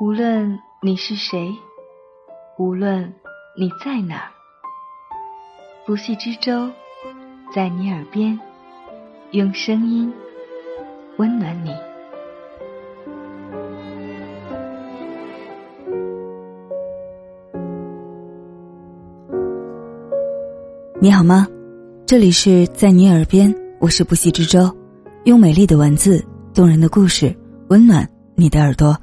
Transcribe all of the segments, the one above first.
无论你是谁，无论你在哪儿，不系之舟在你耳边，用声音温暖你。你好吗？这里是在你耳边，我是不系之舟，用美丽的文字、动人的故事温暖你的耳朵。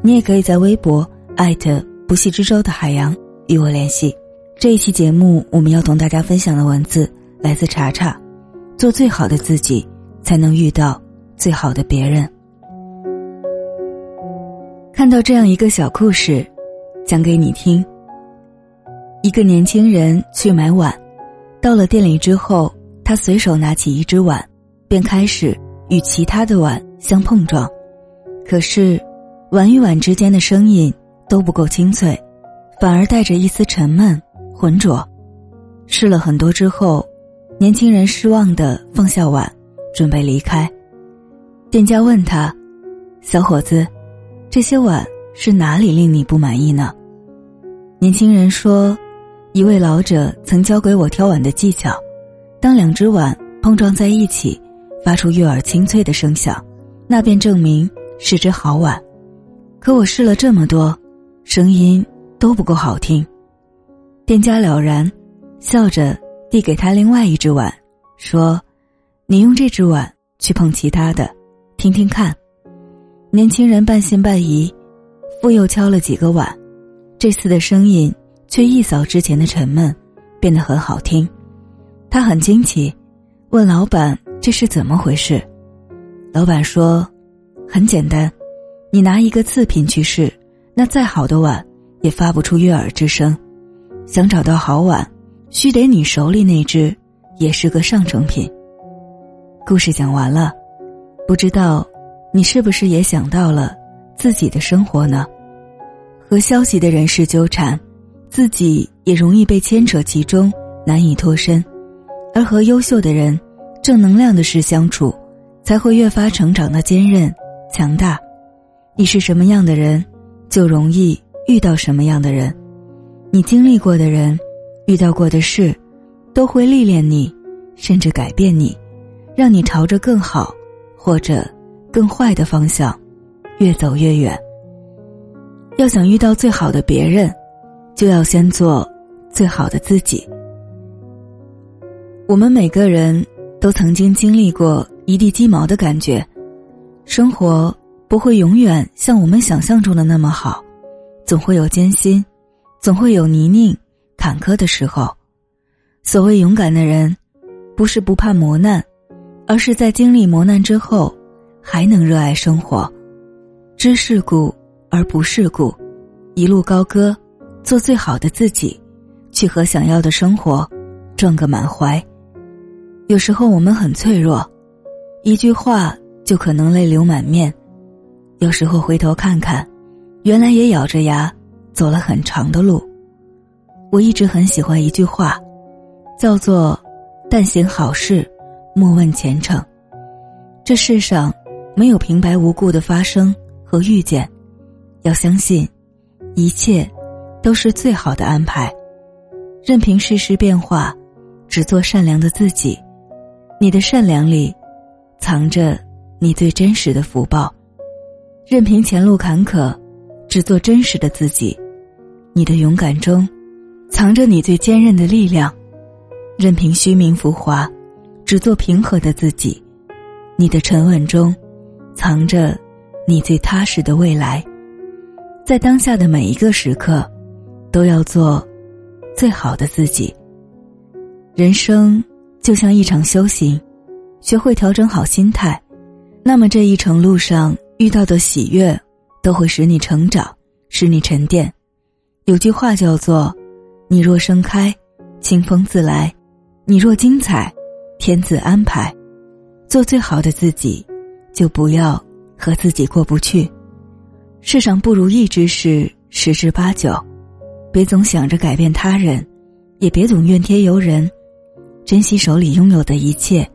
你也可以在微博艾特不系之舟的海洋与我联系。这一期节目我们要同大家分享的文字来自查查，做最好的自己，才能遇到最好的别人。看到这样一个小故事，讲给你听。一个年轻人去买碗，到了店里之后，他随手拿起一只碗，便开始与其他的碗相碰撞，可是。碗与碗之间的声音都不够清脆，反而带着一丝沉闷浑浊。试了很多之后，年轻人失望的放下碗，准备离开。店家问他：“小伙子，这些碗是哪里令你不满意呢？”年轻人说：“一位老者曾教给我挑碗的技巧，当两只碗碰撞在一起，发出悦耳清脆的声响，那便证明是只好碗。”可我试了这么多，声音都不够好听。店家了然，笑着递给他另外一只碗，说：“你用这只碗去碰其他的，听听看。”年轻人半信半疑，复又敲了几个碗，这次的声音却一扫之前的沉闷，变得很好听。他很惊奇，问老板：“这是怎么回事？”老板说：“很简单。”你拿一个次品去试，那再好的碗也发不出悦耳之声。想找到好碗，须得你手里那只也是个上成品。故事讲完了，不知道你是不是也想到了自己的生活呢？和消极的人事纠缠，自己也容易被牵扯其中，难以脱身；而和优秀的人、正能量的事相处，才会越发成长的坚韧、强大。你是什么样的人，就容易遇到什么样的人。你经历过的人，遇到过的事，都会历练你，甚至改变你，让你朝着更好或者更坏的方向越走越远。要想遇到最好的别人，就要先做最好的自己。我们每个人都曾经经历过一地鸡毛的感觉，生活。不会永远像我们想象中的那么好，总会有艰辛，总会有泥泞、坎坷的时候。所谓勇敢的人，不是不怕磨难，而是在经历磨难之后，还能热爱生活，知世故而不世故，一路高歌，做最好的自己，去和想要的生活撞个满怀。有时候我们很脆弱，一句话就可能泪流满面。有时候回头看看，原来也咬着牙走了很长的路。我一直很喜欢一句话，叫做“但行好事，莫问前程”。这世上没有平白无故的发生和遇见，要相信，一切都是最好的安排。任凭世事变化，只做善良的自己。你的善良里，藏着你最真实的福报。任凭前路坎坷，只做真实的自己。你的勇敢中，藏着你最坚韧的力量。任凭虚名浮华，只做平和的自己。你的沉稳中，藏着你最踏实的未来。在当下的每一个时刻，都要做最好的自己。人生就像一场修行，学会调整好心态，那么这一程路上。遇到的喜悦，都会使你成长，使你沉淀。有句话叫做：“你若盛开，清风自来；你若精彩，天自安排。”做最好的自己，就不要和自己过不去。世上不如意之事十之八九，别总想着改变他人，也别总怨天尤人。珍惜手里拥有的一切，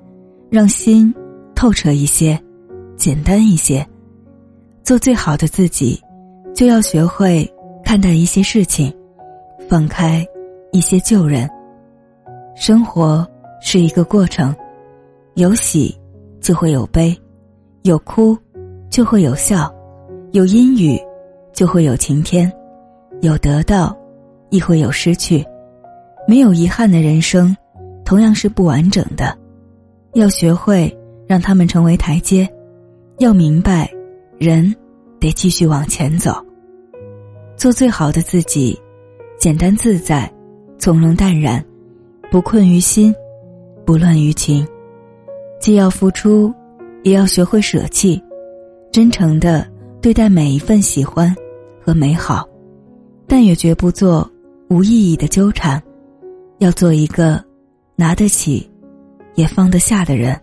让心透彻一些，简单一些。做最好的自己，就要学会看待一些事情，放开一些旧人。生活是一个过程，有喜就会有悲，有哭就会有笑，有阴雨就会有晴天，有得到亦会有失去。没有遗憾的人生，同样是不完整的。要学会让他们成为台阶，要明白，人得继续往前走，做最好的自己，简单自在，从容淡然，不困于心，不乱于情。既要付出，也要学会舍弃，真诚的对待每一份喜欢和美好，但也绝不做无意义的纠缠。要做一个拿得起。也放得下的人。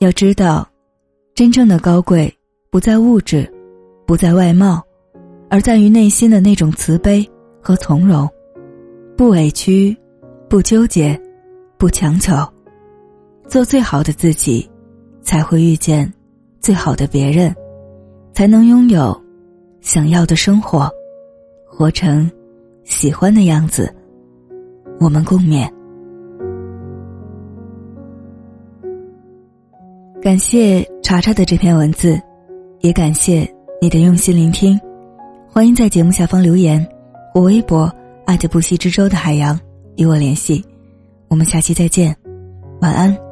要知道，真正的高贵不在物质，不在外貌，而在于内心的那种慈悲和从容。不委屈，不纠结，不强求，做最好的自己，才会遇见最好的别人，才能拥有想要的生活，活成喜欢的样子。我们共勉。感谢查查的这篇文字，也感谢你的用心聆听。欢迎在节目下方留言我微博爱的不息之舟的海洋与我联系。我们下期再见，晚安。